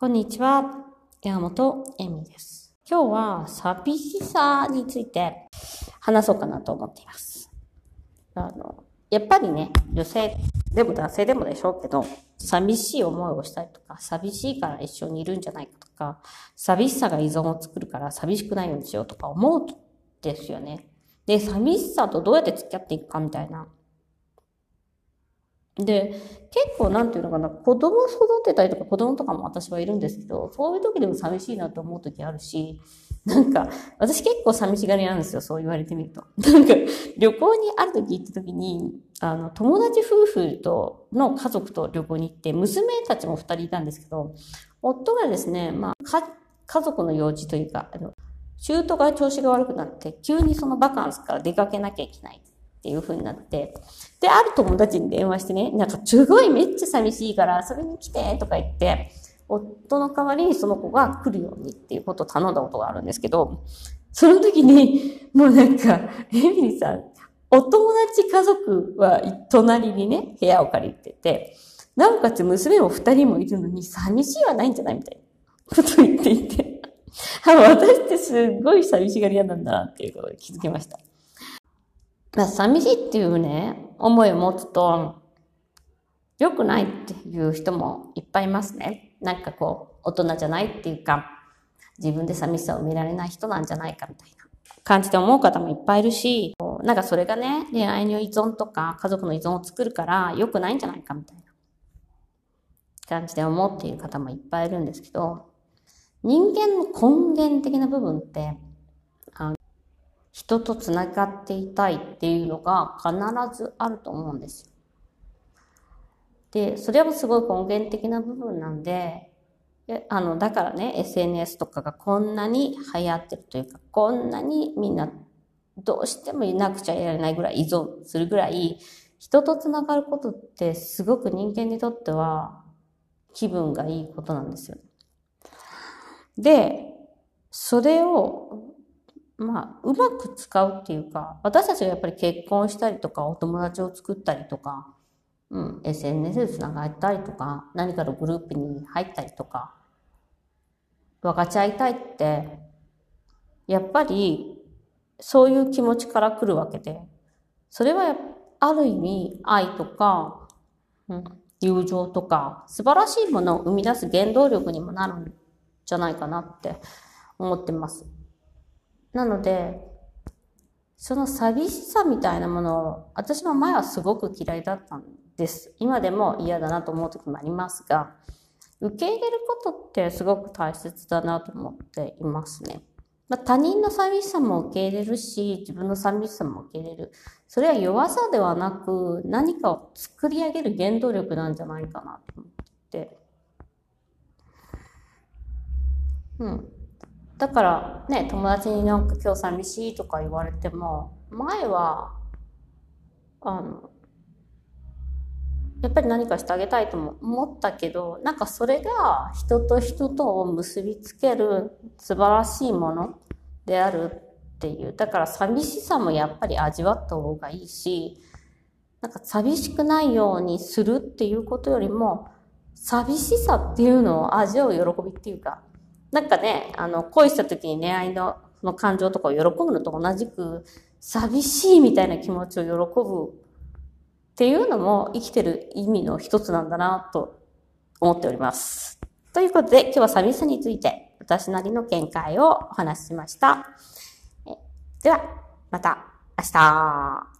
こんにちは。山本恵美です。今日は寂しさについて話そうかなと思っています。あの、やっぱりね、女性でも男性でもでしょうけど、寂しい思いをしたりとか、寂しいから一緒にいるんじゃないかとか、寂しさが依存を作るから寂しくないようにしようとか思うんですよね。で、寂しさとどうやって付き合っていくかみたいな。で、結構なんていうのかな、子供育てたりとか子供とかも私はいるんですけど、そういう時でも寂しいなと思う時あるし、なんか、私結構寂しがりなんですよ、そう言われてみると。なんか、旅行にある時行った時に、あの、友達夫婦と、の家族と旅行に行って、娘たちも二人いたんですけど、夫がですね、まあ、家族の用事というか、あの、姑が調子が悪くなって、急にそのバカンスから出かけなきゃいけないっていう風になって、で、ある友達に電話してね、なんかすごいめっちゃ寂しいから遊びに来てとか言って、夫の代わりにその子が来るようにっていうことを頼んだことがあるんですけど、その時に、もうなんか、エミリーさん、お友達家族は隣にね、部屋を借りてて、なおかつ娘も二人もいるのに寂しいはないんじゃない？みたいな。ことを言っていて、私ってすっごい寂しがり屋なんだなっていうことに気づきました。まあ、寂しいっていうね、思いを持つと、良くないっていう人もいっぱいいますね。なんかこう、大人じゃないっていうか、自分で寂しさを見られない人なんじゃないかみたいな感じで思う方もいっぱいいるし、なんかそれがね、恋愛の依存とか家族の依存を作るから良くないんじゃないかみたいな感じで思っている方もいっぱいいるんですけど、人間の根源的な部分って、人とつながっていたいっていうのが必ずあると思うんですよ。で、それはすごい根源的な部分なんで、あの、だからね、SNS とかがこんなに流行ってるというか、こんなにみんなどうしてもいなくちゃいられないぐらい依存するぐらい、人とつながることってすごく人間にとっては気分がいいことなんですよ。で、それを、まあ、うまく使うっていうか、私たちがやっぱり結婚したりとか、お友達を作ったりとか、うん、SNS でつながったりとか、何かのグループに入ったりとか、分かち合いたいって、やっぱり、そういう気持ちから来るわけで、それはある意味愛とか、うん、友情とか、素晴らしいものを生み出す原動力にもなるんじゃないかなって思ってます。なので、その寂しさみたいなものを、私も前はすごく嫌いだったんです。今でも嫌だなと思う時もありますが、受け入れることってすごく大切だなと思っていますね。まあ、他人の寂しさも受け入れるし、自分の寂しさも受け入れる。それは弱さではなく、何かを作り上げる原動力なんじゃないかなと思って。うん。だからね、友達になんか今日寂しいとか言われても、前は、あの、やっぱり何かしてあげたいとも思ったけど、なんかそれが人と人とを結びつける素晴らしいものであるっていう。だから寂しさもやっぱり味わった方がいいし、なんか寂しくないようにするっていうことよりも、寂しさっていうのを味わう喜びっていうか、なんかね、あの、恋した時に恋愛のその感情とかを喜ぶのと同じく、寂しいみたいな気持ちを喜ぶっていうのも生きてる意味の一つなんだなと思っております。ということで、今日は寂しさについて私なりの見解をお話ししました。では、また明日。